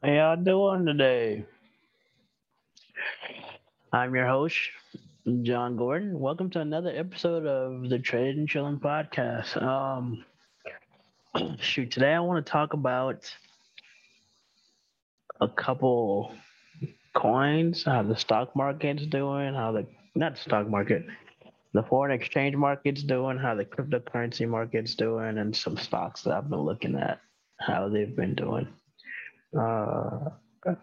How y'all doing today? I'm your host, John Gordon. Welcome to another episode of the Trade and Chilling podcast. Um, shoot, today I want to talk about a couple coins, how the stock market's doing, how the not the stock market, the foreign exchange market's doing, how the cryptocurrency market's doing, and some stocks that I've been looking at, how they've been doing. Uh,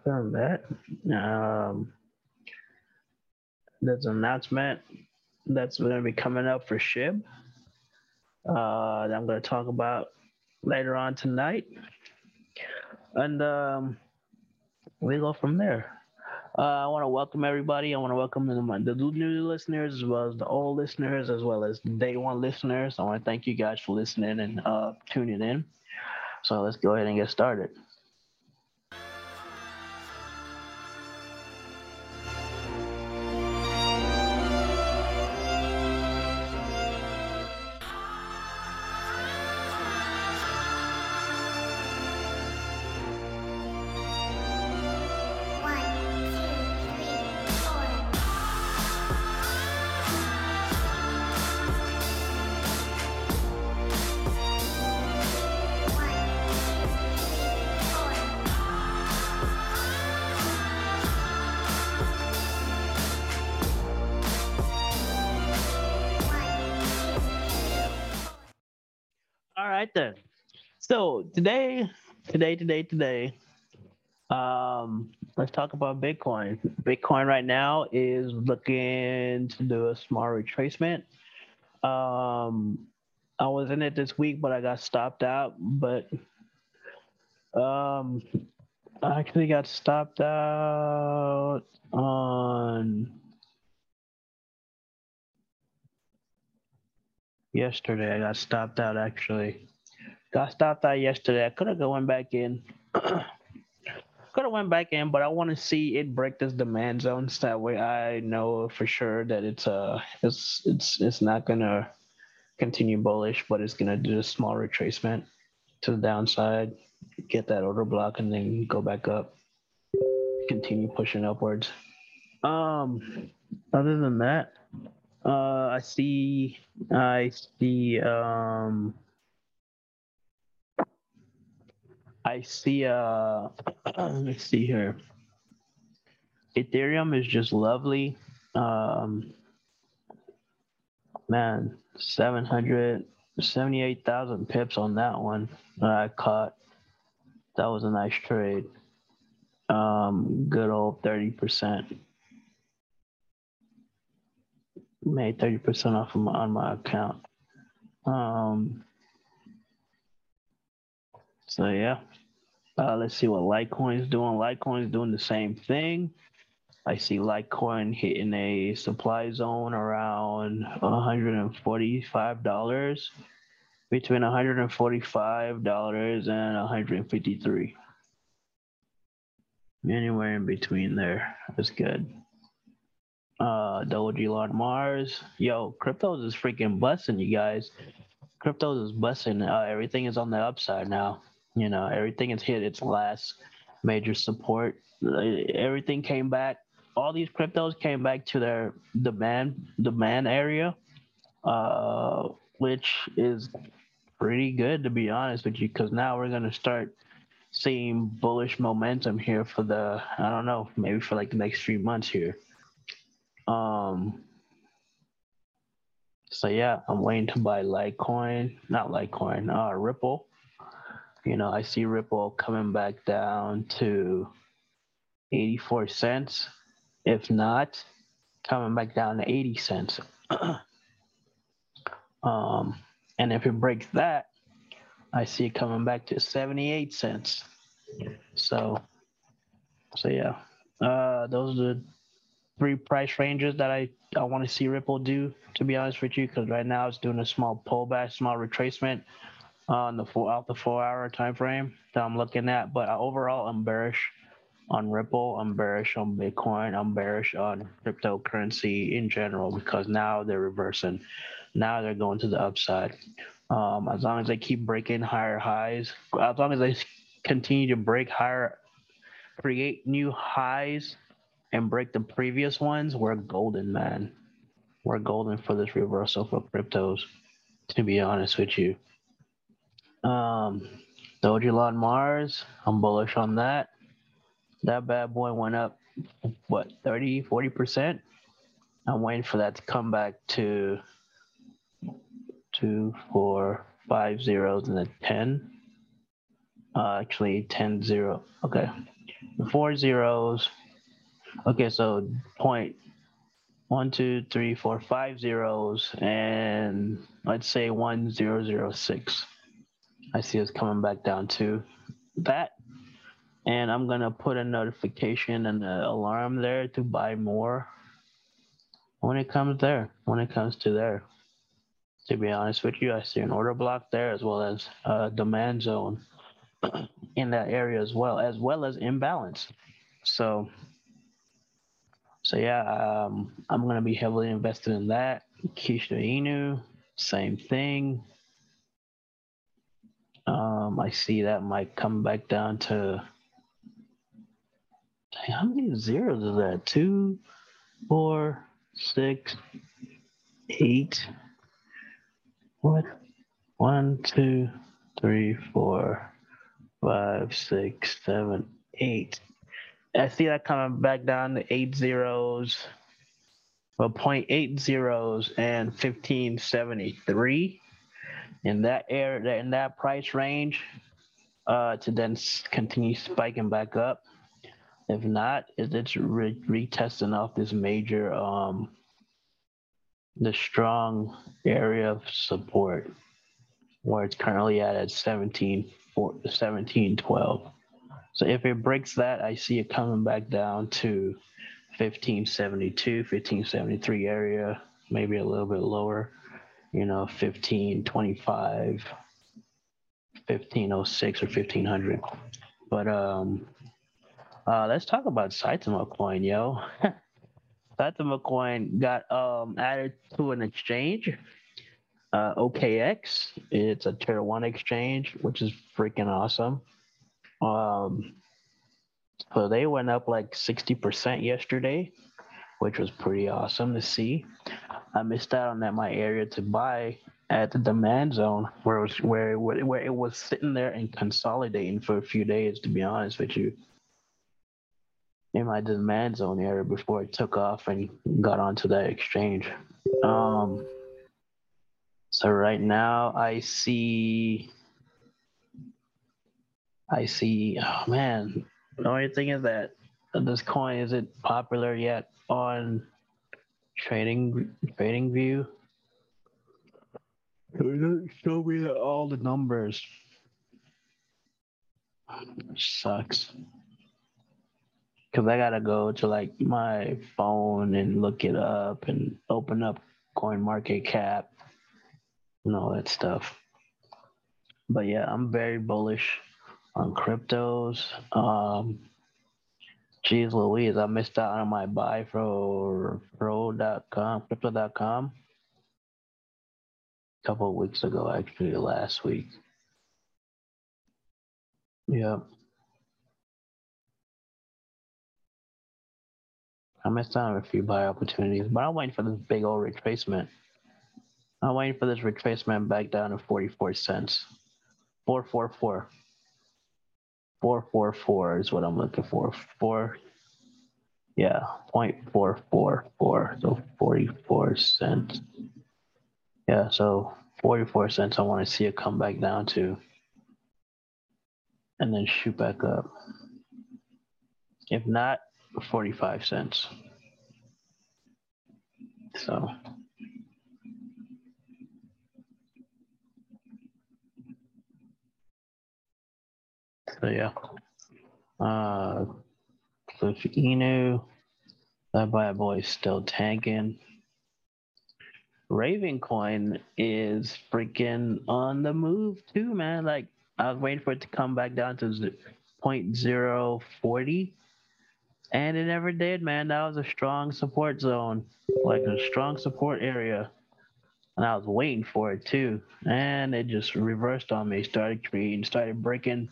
from that, um, there's an announcement that's going to be coming up for SHIB uh, that I'm going to talk about later on tonight. And um, we go from there. Uh, I want to welcome everybody. I want to welcome the, the new listeners as well as the old listeners, as well as day one listeners. I want to thank you guys for listening and uh, tuning in. So let's go ahead and get started. Today, today, today, um, let's talk about Bitcoin. Bitcoin right now is looking to do a small retracement. Um, I was in it this week, but I got stopped out. But um, I actually got stopped out on yesterday. I got stopped out actually. Got stopped out yesterday. I could have gone back in. could have went back in, but I want to see it break this demand zone so that way I know for sure that it's uh it's it's it's not gonna continue bullish, but it's gonna do a small retracement to the downside, get that order block, and then go back up, continue pushing upwards. Um, other than that, uh, I see, I see, um, I see, uh, let's see here. Ethereum is just lovely. Um, man, 778,000 pips on that one that I caught. That was a nice trade. Um, good old 30% made 30% off of my, on my account. Um, so yeah, uh, let's see what Litecoin's doing. Litecoin's doing the same thing. I see Litecoin hitting a supply zone around $145, between $145 and 153, Anywhere in between there is good uh Dogelon Mars. Yo, cryptos is freaking busting, you guys. Cryptos is busting. Uh, everything is on the upside now. You know, everything has hit its last major support. Everything came back. All these cryptos came back to their demand demand area, uh, which is pretty good to be honest with you, because now we're gonna start seeing bullish momentum here for the I don't know, maybe for like the next three months here. Um, so yeah, I'm waiting to buy Litecoin, not Litecoin, uh, Ripple. You know, I see Ripple coming back down to 84 cents. If not, coming back down to 80 cents. um, and if it breaks that, I see it coming back to 78 cents. So, so yeah, uh, those are the three price ranges that I, I want to see Ripple do, to be honest with you, because right now it's doing a small pullback, small retracement on the four out the four hour time frame that I'm looking at. But overall, I'm bearish on Ripple. I'm bearish on Bitcoin. I'm bearish on cryptocurrency in general because now they're reversing. Now they're going to the upside. Um, as long as they keep breaking higher highs, as long as they continue to break higher create new highs and break the previous ones, we're golden, man. We're golden for this reversal for cryptos, to be honest with you. Um, Dogelon Mars, I'm bullish on that. That bad boy went up, what, 30, 40%? I'm waiting for that to come back to two, four, five zeros and a 10. Uh, actually, 10 zero. Okay. Four zeros. Okay, so point one, two, three, four, five zeros, and let's say one zero zero six. I see us coming back down to that. And I'm gonna put a notification and an alarm there to buy more when it comes there, when it comes to there. To be honest with you, I see an order block there as well as a demand zone in that area as well, as well as imbalance. So, so yeah, um, I'm gonna be heavily invested in that. Kishu Inu, same thing. Um, I see that might come back down to how many zeros is that? Two, four, six, eight. What? One, two, three, four, five, six, seven, eight. I see that coming back down to eight zeros, well, eight zeros and 1573 in that area, in that price range, uh, to then continue spiking back up. If not, it's re- retesting off this major, um, the strong area of support where it's currently at at 17, 17 12. So if it breaks that, I see it coming back down to 1572, 1573 area, maybe a little bit lower, you know, 1525, 1506 or 1500. But um, uh, let's talk about Saitama coin, yo. Saitama coin got um, added to an exchange, uh, OKX. It's a tier one exchange, which is freaking awesome. Um, so they went up like 60% yesterday, which was pretty awesome to see. I missed out on that my area to buy at the demand zone where it was where where it was sitting there and consolidating for a few days to be honest with you in my demand zone area before it took off and got onto that exchange. Um, so right now I see, I see, oh man, the only thing is that this coin isn't popular yet on trading trading view. Show me all the numbers. Sucks because I gotta go to like my phone and look it up and open up Coin Market Cap and all that stuff. But yeah, I'm very bullish on cryptos. Um, geez Louise, I missed out on my buy for pro.com, crypto.com a couple of weeks ago, actually, last week. Yep. I missed out on a few buy opportunities, but I'm waiting for this big old retracement. I'm waiting for this retracement back down to 44 cents. 444. 444 is what I'm looking for. Four, yeah, 0.444. So 44 cents. Yeah, so 44 cents I want to see it come back down to. And then shoot back up. If not, 45 cents. So. So yeah. Uh Cliff Inu. That bad boy still tanking. Raven coin is freaking on the move too, man. Like I was waiting for it to come back down to 0.040 and it never did, man. That was a strong support zone, like a strong support area. And I was waiting for it too. And it just reversed on me, started creating, started breaking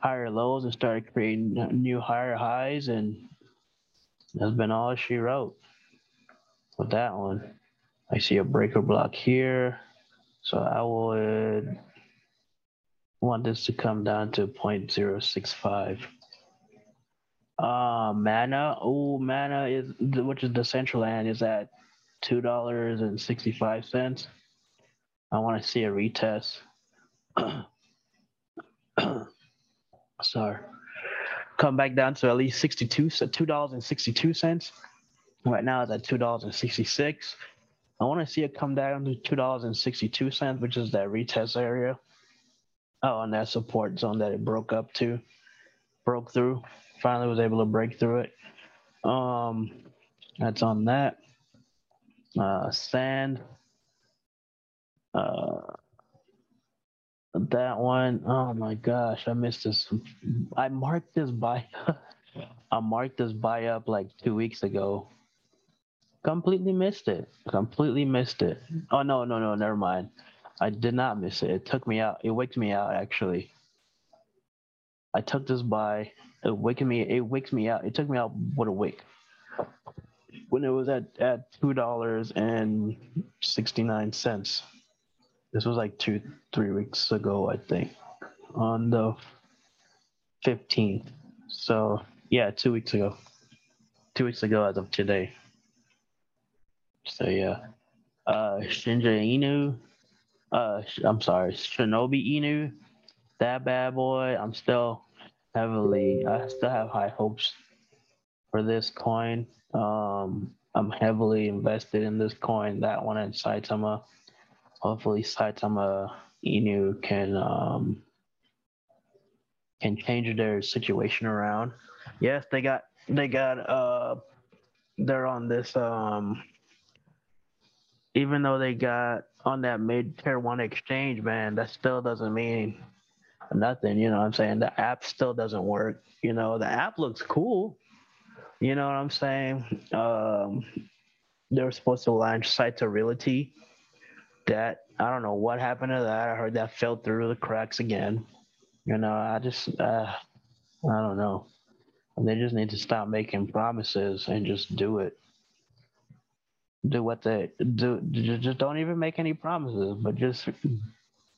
higher lows and started creating new higher highs, and that's been all she wrote with that one. I see a breaker block here, so I would want this to come down to 0.065. Uh, mana, oh, mana is which is Decentraland is at two dollars and sixty five cents. I want to see a retest. Sorry. Come back down to at least 62, so $2.62. Right now it's at $2.66. I want to see it come down to $2.62, which is that retest area. Oh, and that support zone that it broke up to, broke through. Finally was able to break through it. Um, that's on that. Uh, sand. Uh, that one, oh my gosh, I missed this. I marked this buy. I marked this buy up like two weeks ago. Completely missed it. Completely missed it. Oh no, no, no, never mind. I did not miss it. It took me out. It waked me out actually. I took this buy. It waked me. It wakes me out. It took me out. What a week. When it was at at two dollars and sixty nine cents. This was like two, three weeks ago, I think, on the 15th. So, yeah, two weeks ago. Two weeks ago as of today. So, yeah. Uh, Shinja Inu. Uh, I'm sorry, Shinobi Inu. That bad boy. I'm still heavily, I still have high hopes for this coin. Um, I'm heavily invested in this coin. That one in Saitama hopefully Saitama Inu can um, can change their situation around. Yes, they got they got uh they're on this um even though they got on that mid tier one exchange, man, that still doesn't mean nothing. You know what I'm saying? The app still doesn't work. You know, the app looks cool. You know what I'm saying? Um, they were supposed to launch Saita Realty that I don't know what happened to that. I heard that fell through the cracks again. You know, I just uh, I don't know. They just need to stop making promises and just do it. Do what they do. Just don't even make any promises, but just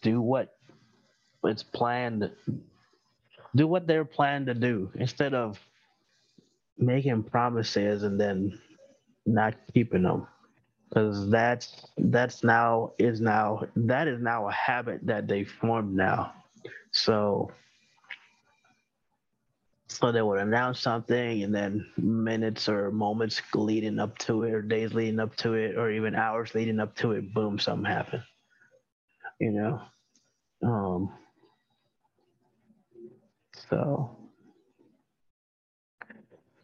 do what it's planned. Do what they're planned to do instead of making promises and then not keeping them because that's that's now is now that is now a habit that they formed now. So so they would announce something and then minutes or moments leading up to it or days leading up to it or even hours leading up to it boom something happened you know? Um so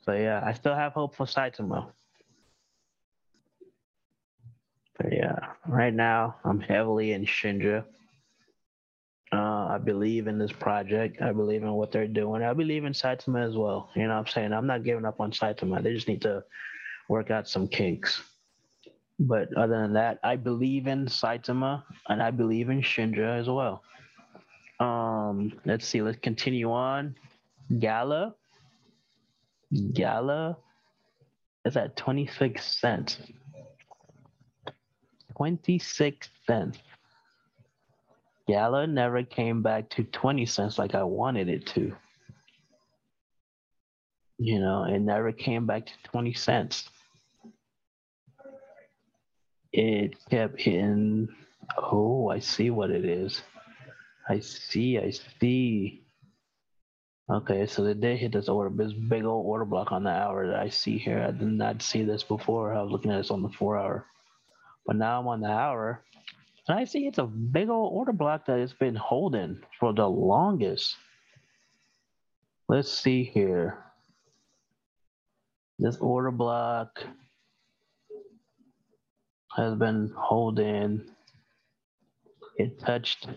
so yeah i still have hope for saitama but yeah, right now I'm heavily in Shinja. Uh, I believe in this project. I believe in what they're doing. I believe in Saitama as well. You know what I'm saying? I'm not giving up on Saitama. They just need to work out some kinks. But other than that, I believe in Saitama and I believe in Shinja as well. Um, let's see, let's continue on. Gala. Gala is at 26 cents. 26 cents. Gala never came back to 20 cents like I wanted it to. You know, it never came back to 20 cents. It kept hitting. Oh, I see what it is. I see, I see. Okay, so they did hit this order, this big old order block on the hour that I see here. I did not see this before. I was looking at this on the four hour. But now I'm on the hour, and I see it's a big old order block that it's been holding for the longest. Let's see here. This order block has been holding. It touched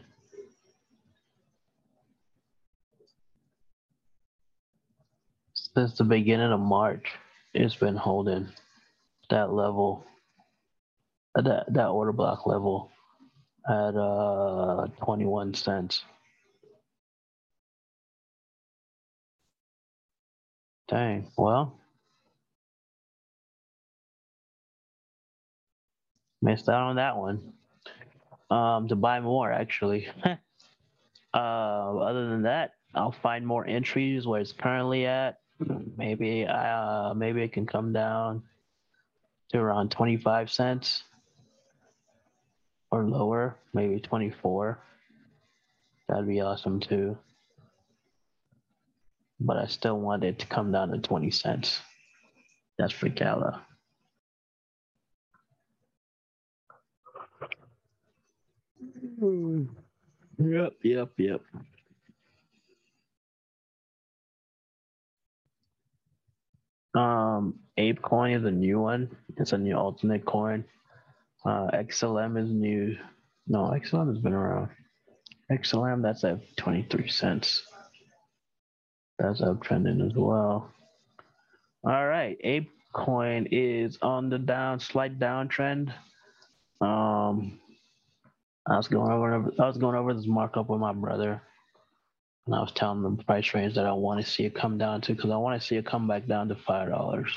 since the beginning of March. It's been holding that level that that order block level at uh 21 cents Dang. Well, missed out on that one. Um, to buy more actually. uh, other than that, I'll find more entries where it's currently at. Maybe uh maybe it can come down to around 25 cents or lower, maybe 24. That'd be awesome too. But I still want it to come down to 20 cents. That's for Gala. Yep, yep, yep. Um, Ape Coin is a new one. It's a new alternate coin. Uh, XLM is new. No, XLM has been around. XLM, that's at 23 cents. That's uptrending as well. All right, Ape Coin is on the down, slight downtrend. Um, I was going over, I was going over this markup with my brother, and I was telling him the price range that I want to see it come down to because I want to see it come back down to five dollars.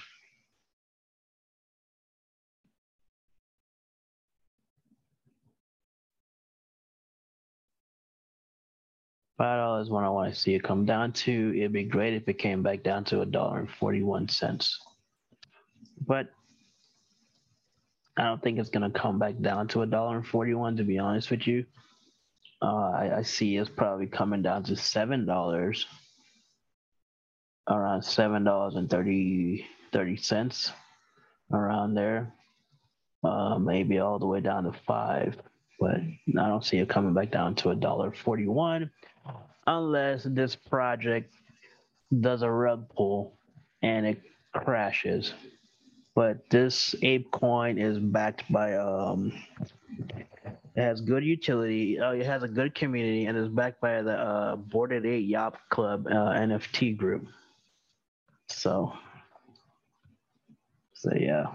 Five dollars when I want to see it come down to. It'd be great if it came back down to a dollar and forty-one cents. But I don't think it's gonna come back down to a dollar and forty-one. To be honest with you, uh, I, I see it's probably coming down to seven dollars, around seven dollars and 30, 30 cents, around there. Uh, maybe all the way down to five, but I don't see it coming back down to a dollar forty-one unless this project does a rug pull and it crashes. But this ape coin is backed by um it has good utility, uh, it has a good community and is backed by the uh Bored Ape Yacht Club uh, NFT group. So so yeah.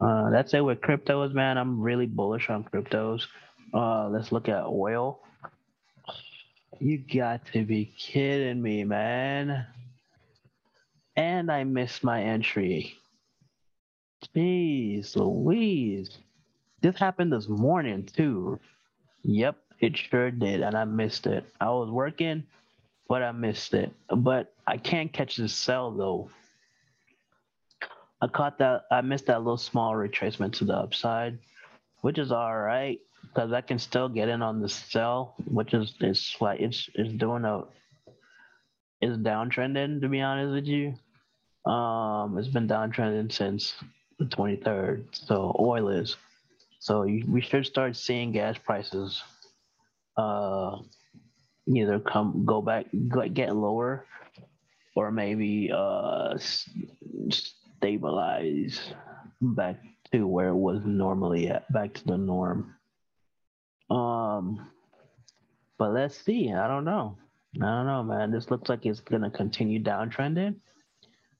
Uh, that's it with cryptos, man. I'm really bullish on cryptos. Uh, let's look at oil. You got to be kidding me, man. And I missed my entry. Jeez Louise. This happened this morning too. Yep, it sure did. And I missed it. I was working, but I missed it. But I can't catch the sell though. I caught that I missed that little small retracement to the upside, which is all right because I can still get in on the sell, which is is like it's it's doing a it's downtrending to be honest with you. Um, it's been downtrending since the 23rd. So oil is. So you, we should start seeing gas prices uh either come go back get lower or maybe uh stabilize back to where it was normally at back to the norm um, but let's see. I don't know. I don't know, man. This looks like it's gonna continue downtrending.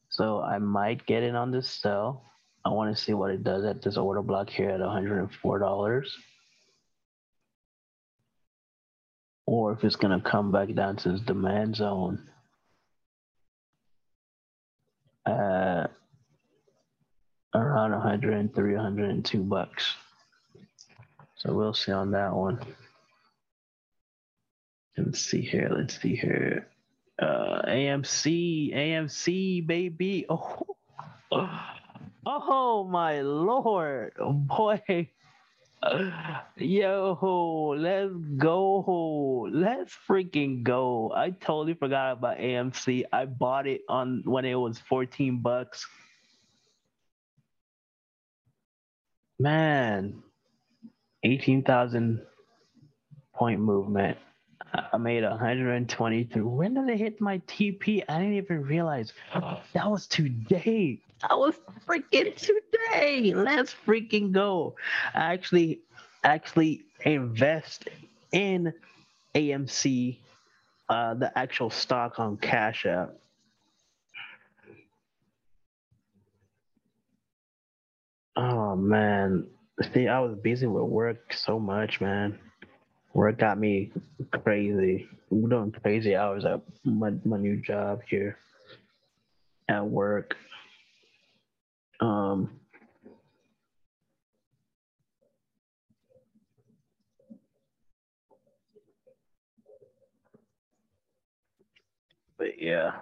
So I might get in on this sell. I want to see what it does at this order block here at $104. Or if it's gonna come back down to this demand zone at around 103, 102 bucks. So we'll see on that one. Let's see here. Let's see here. Uh, AMC, AMC, baby. Oh, oh my lord, boy. Yo, let's go. Let's freaking go. I totally forgot about AMC. I bought it on when it was 14 bucks. Man, 18,000 point movement. I made 123. When did I hit my TP? I didn't even realize. That was today. That was freaking today. Let's freaking go. I actually actually invest in AMC, uh, the actual stock on Cash App. Oh man, See, I was busy with work so much, man. Work got me crazy. I'm doing crazy hours at my, my new job here. at work. Um, but yeah.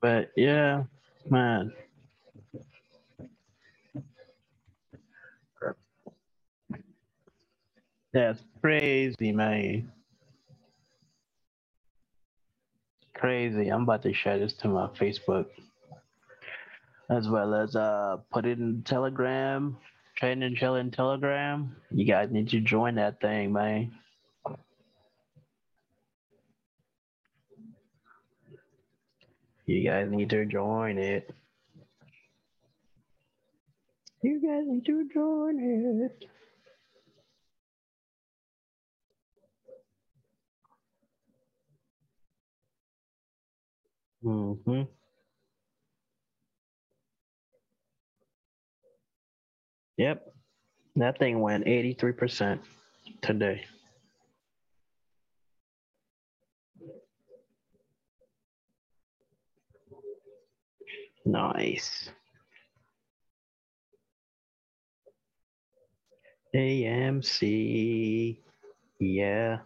But yeah, man. That's crazy, man. Crazy. I'm about to share this to my Facebook as well as uh put it in Telegram, Trading and Chilling Telegram. You guys need to join that thing, man. You guys need to join it. You guys need to join it. Mm-hmm. Yep. That thing went 83% today. Nice. AMC. Yeah.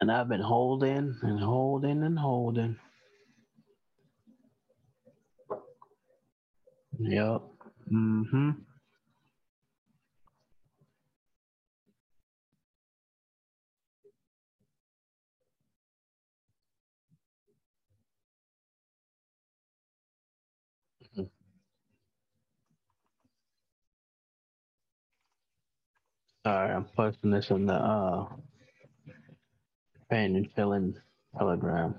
And I've been holding and holding and holding. Yep. Mm-hmm. All right, I'm posting this in the uh, Trading and Chilling Telegram.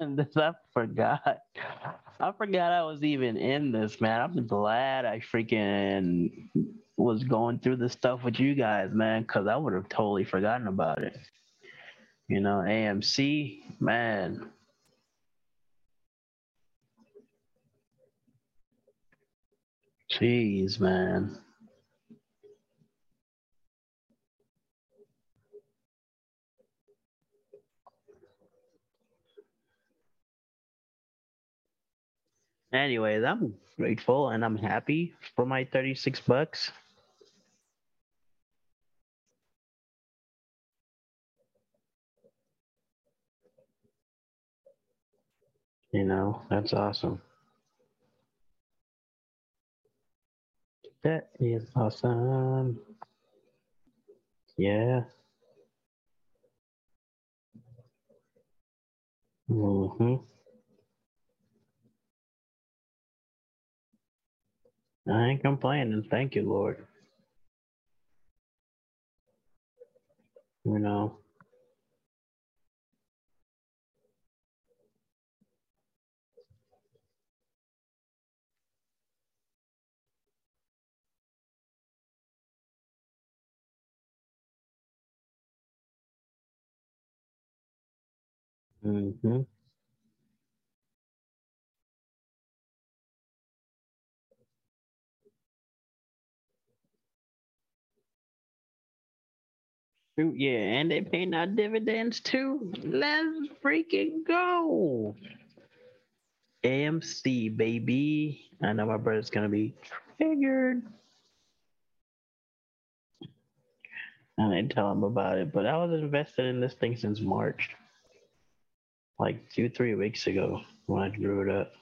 this, I forgot. I forgot I was even in this, man. I'm glad I freaking was going through this stuff with you guys, man, because I would have totally forgotten about it. You know, AMC, man. Jeez, man. Anyways, I'm grateful and I'm happy for my 36 bucks. You know, that's awesome. That is awesome. Yeah. Mm-hmm. I ain't complaining. Thank you, Lord. You know. Mm-hmm. Shoot, yeah, and they paying out dividends too. Let's freaking go. AMC, baby. I know my brother's gonna be triggered. I didn't tell him about it. But I was invested in this thing since March, like two, three weeks ago when I drew it up.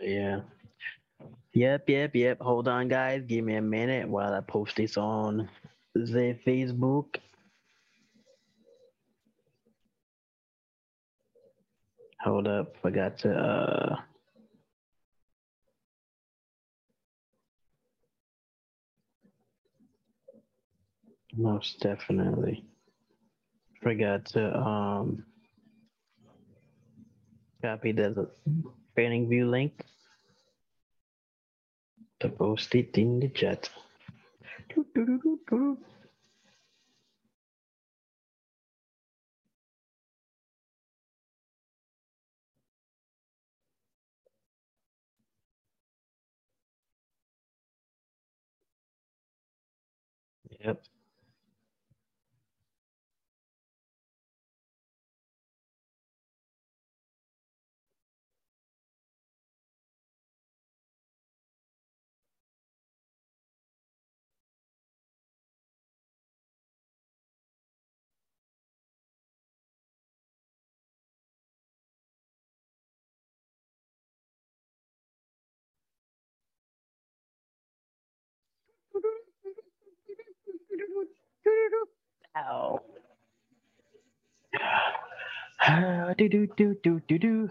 Yeah. Yep, yep, yep. Hold on, guys. Give me a minute while I post this on the Facebook. Hold up. Forgot to uh most definitely forgot to um copy the TradingView link to post it in the chat. Yep. Ow. do do do do do do.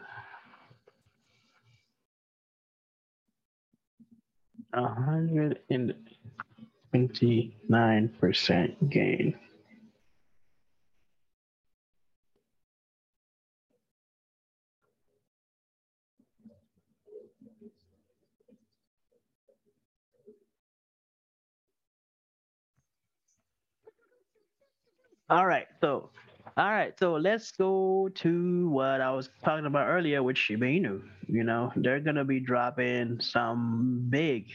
A hundred and twenty-nine percent gain. All right, so all right, so let's go to what I was talking about earlier with Shiba Inu. You know, they're gonna be dropping some big,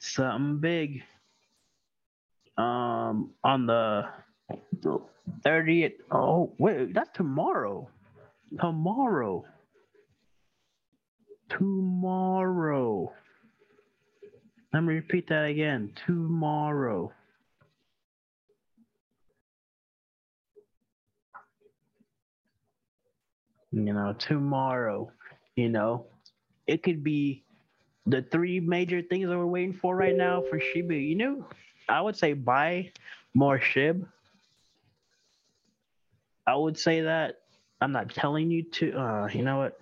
something big, um, on the thirtieth. Oh wait, that's tomorrow. Tomorrow. Tomorrow. Let me repeat that again. Tomorrow. You know, tomorrow, you know, it could be the three major things that we're waiting for right now for Shiba You know, I would say buy more SHIB. I would say that. I'm not telling you to, uh, you know what?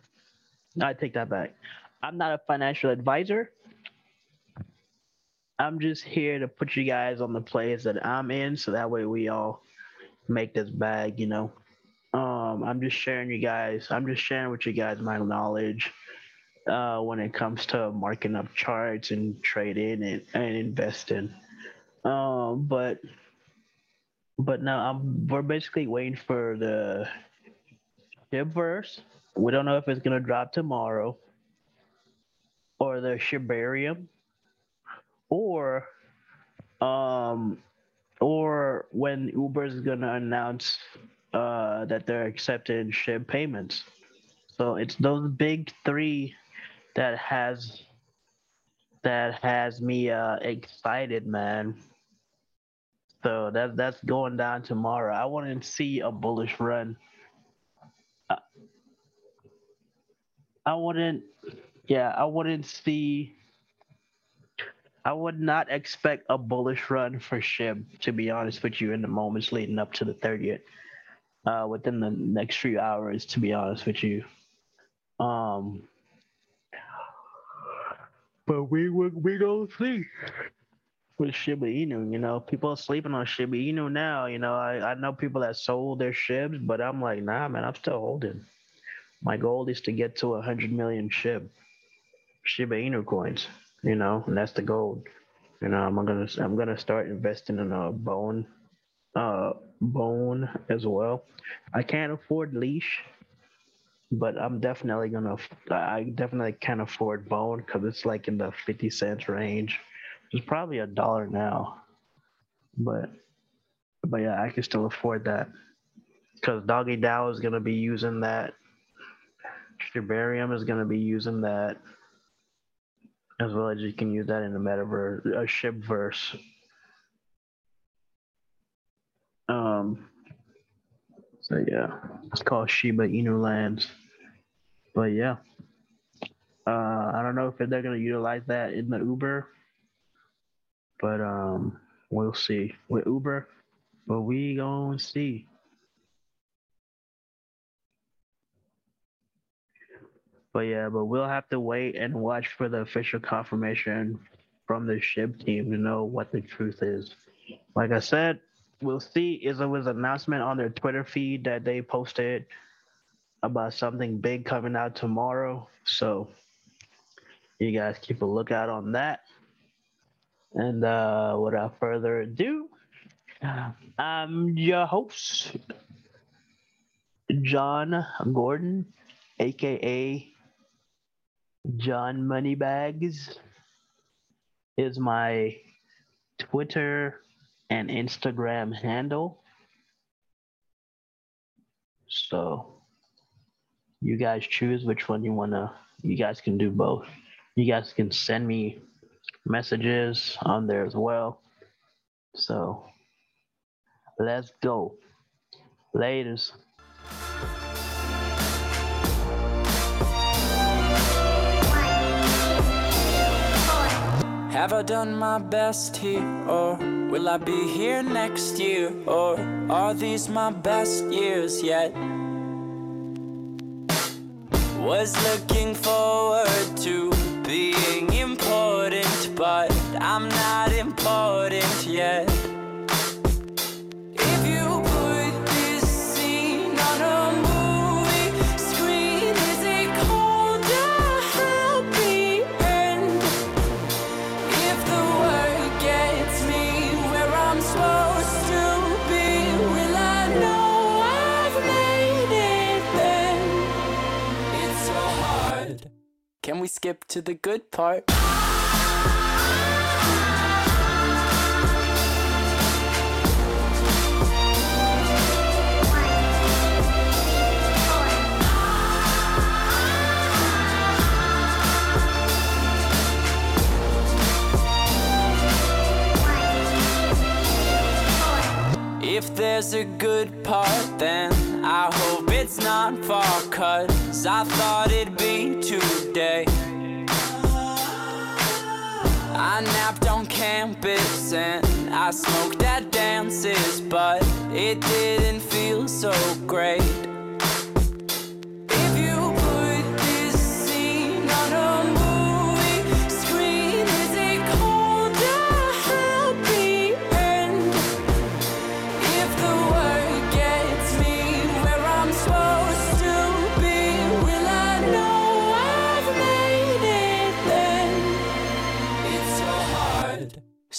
I take that back. I'm not a financial advisor. I'm just here to put you guys on the plays that I'm in so that way we all make this bag, you know. Um, I'm just sharing you guys. I'm just sharing with you guys my knowledge uh, when it comes to marking up charts and trading and, and investing. Um, but but now I'm we're basically waiting for the Shibverse. We don't know if it's gonna drop tomorrow, or the Shibarium, or um, or when Uber is gonna announce uh, that they're accepting SHIB payments. So it's those big three that has that has me uh, excited, man. So that that's going down tomorrow. I want to see a bullish run. I, I wouldn't, yeah, I wouldn't see. I would not expect a bullish run for SHIB, to be honest with you, in the moments leading up to the 30th uh, within the next few hours, to be honest with you. Um, but we we, we don't see with Shiba Inu. You know, people are sleeping on Shiba Inu now. You know, I, I know people that sold their SHIBs, but I'm like, nah, man, I'm still holding. My goal is to get to a hundred million SHIB, Shiba Inu coins. You know, and that's the goal. You know, I'm gonna I'm gonna start investing in a bone uh, Bone as well. I can't afford Leash, but I'm definitely gonna. I definitely can't afford Bone because it's like in the fifty cents range. It's probably a dollar now, but but yeah, I can still afford that. because Doggy DAO is gonna be using that. Shibarium is gonna be using that, as well as you can use that in the metaverse, a uh, Shibverse. Um. So yeah, it's called Shiba Inu Lands. But yeah, uh, I don't know if they're gonna utilize that in the Uber, but um, we'll see with Uber. But we gonna see. But yeah, but we'll have to wait and watch for the official confirmation from the Shib team to know what the truth is. Like I said, we'll see. Is it was an announcement on their Twitter feed that they posted about something big coming out tomorrow. So you guys keep a lookout on that. And uh, without further ado, I'm your host, John Gordon, aka John Moneybags, is my Twitter and Instagram handle. So you guys choose which one you want to, you guys can do both. You guys can send me messages on there as well. So let's go. Laters. Have I done my best here, or will I be here next year, or are these my best years yet? Was looking forward to being important, but I'm not important yet. Skip to the good part? If there's a good part, then I hope it's not far. 'cause I thought it'd be today. I napped on campus and I smoked at dances, but it didn't feel so great.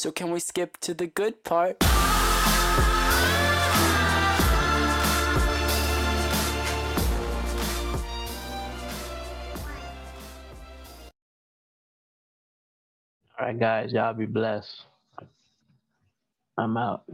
So can we skip to the good part? All right, guys, y'all be blessed. I'm out.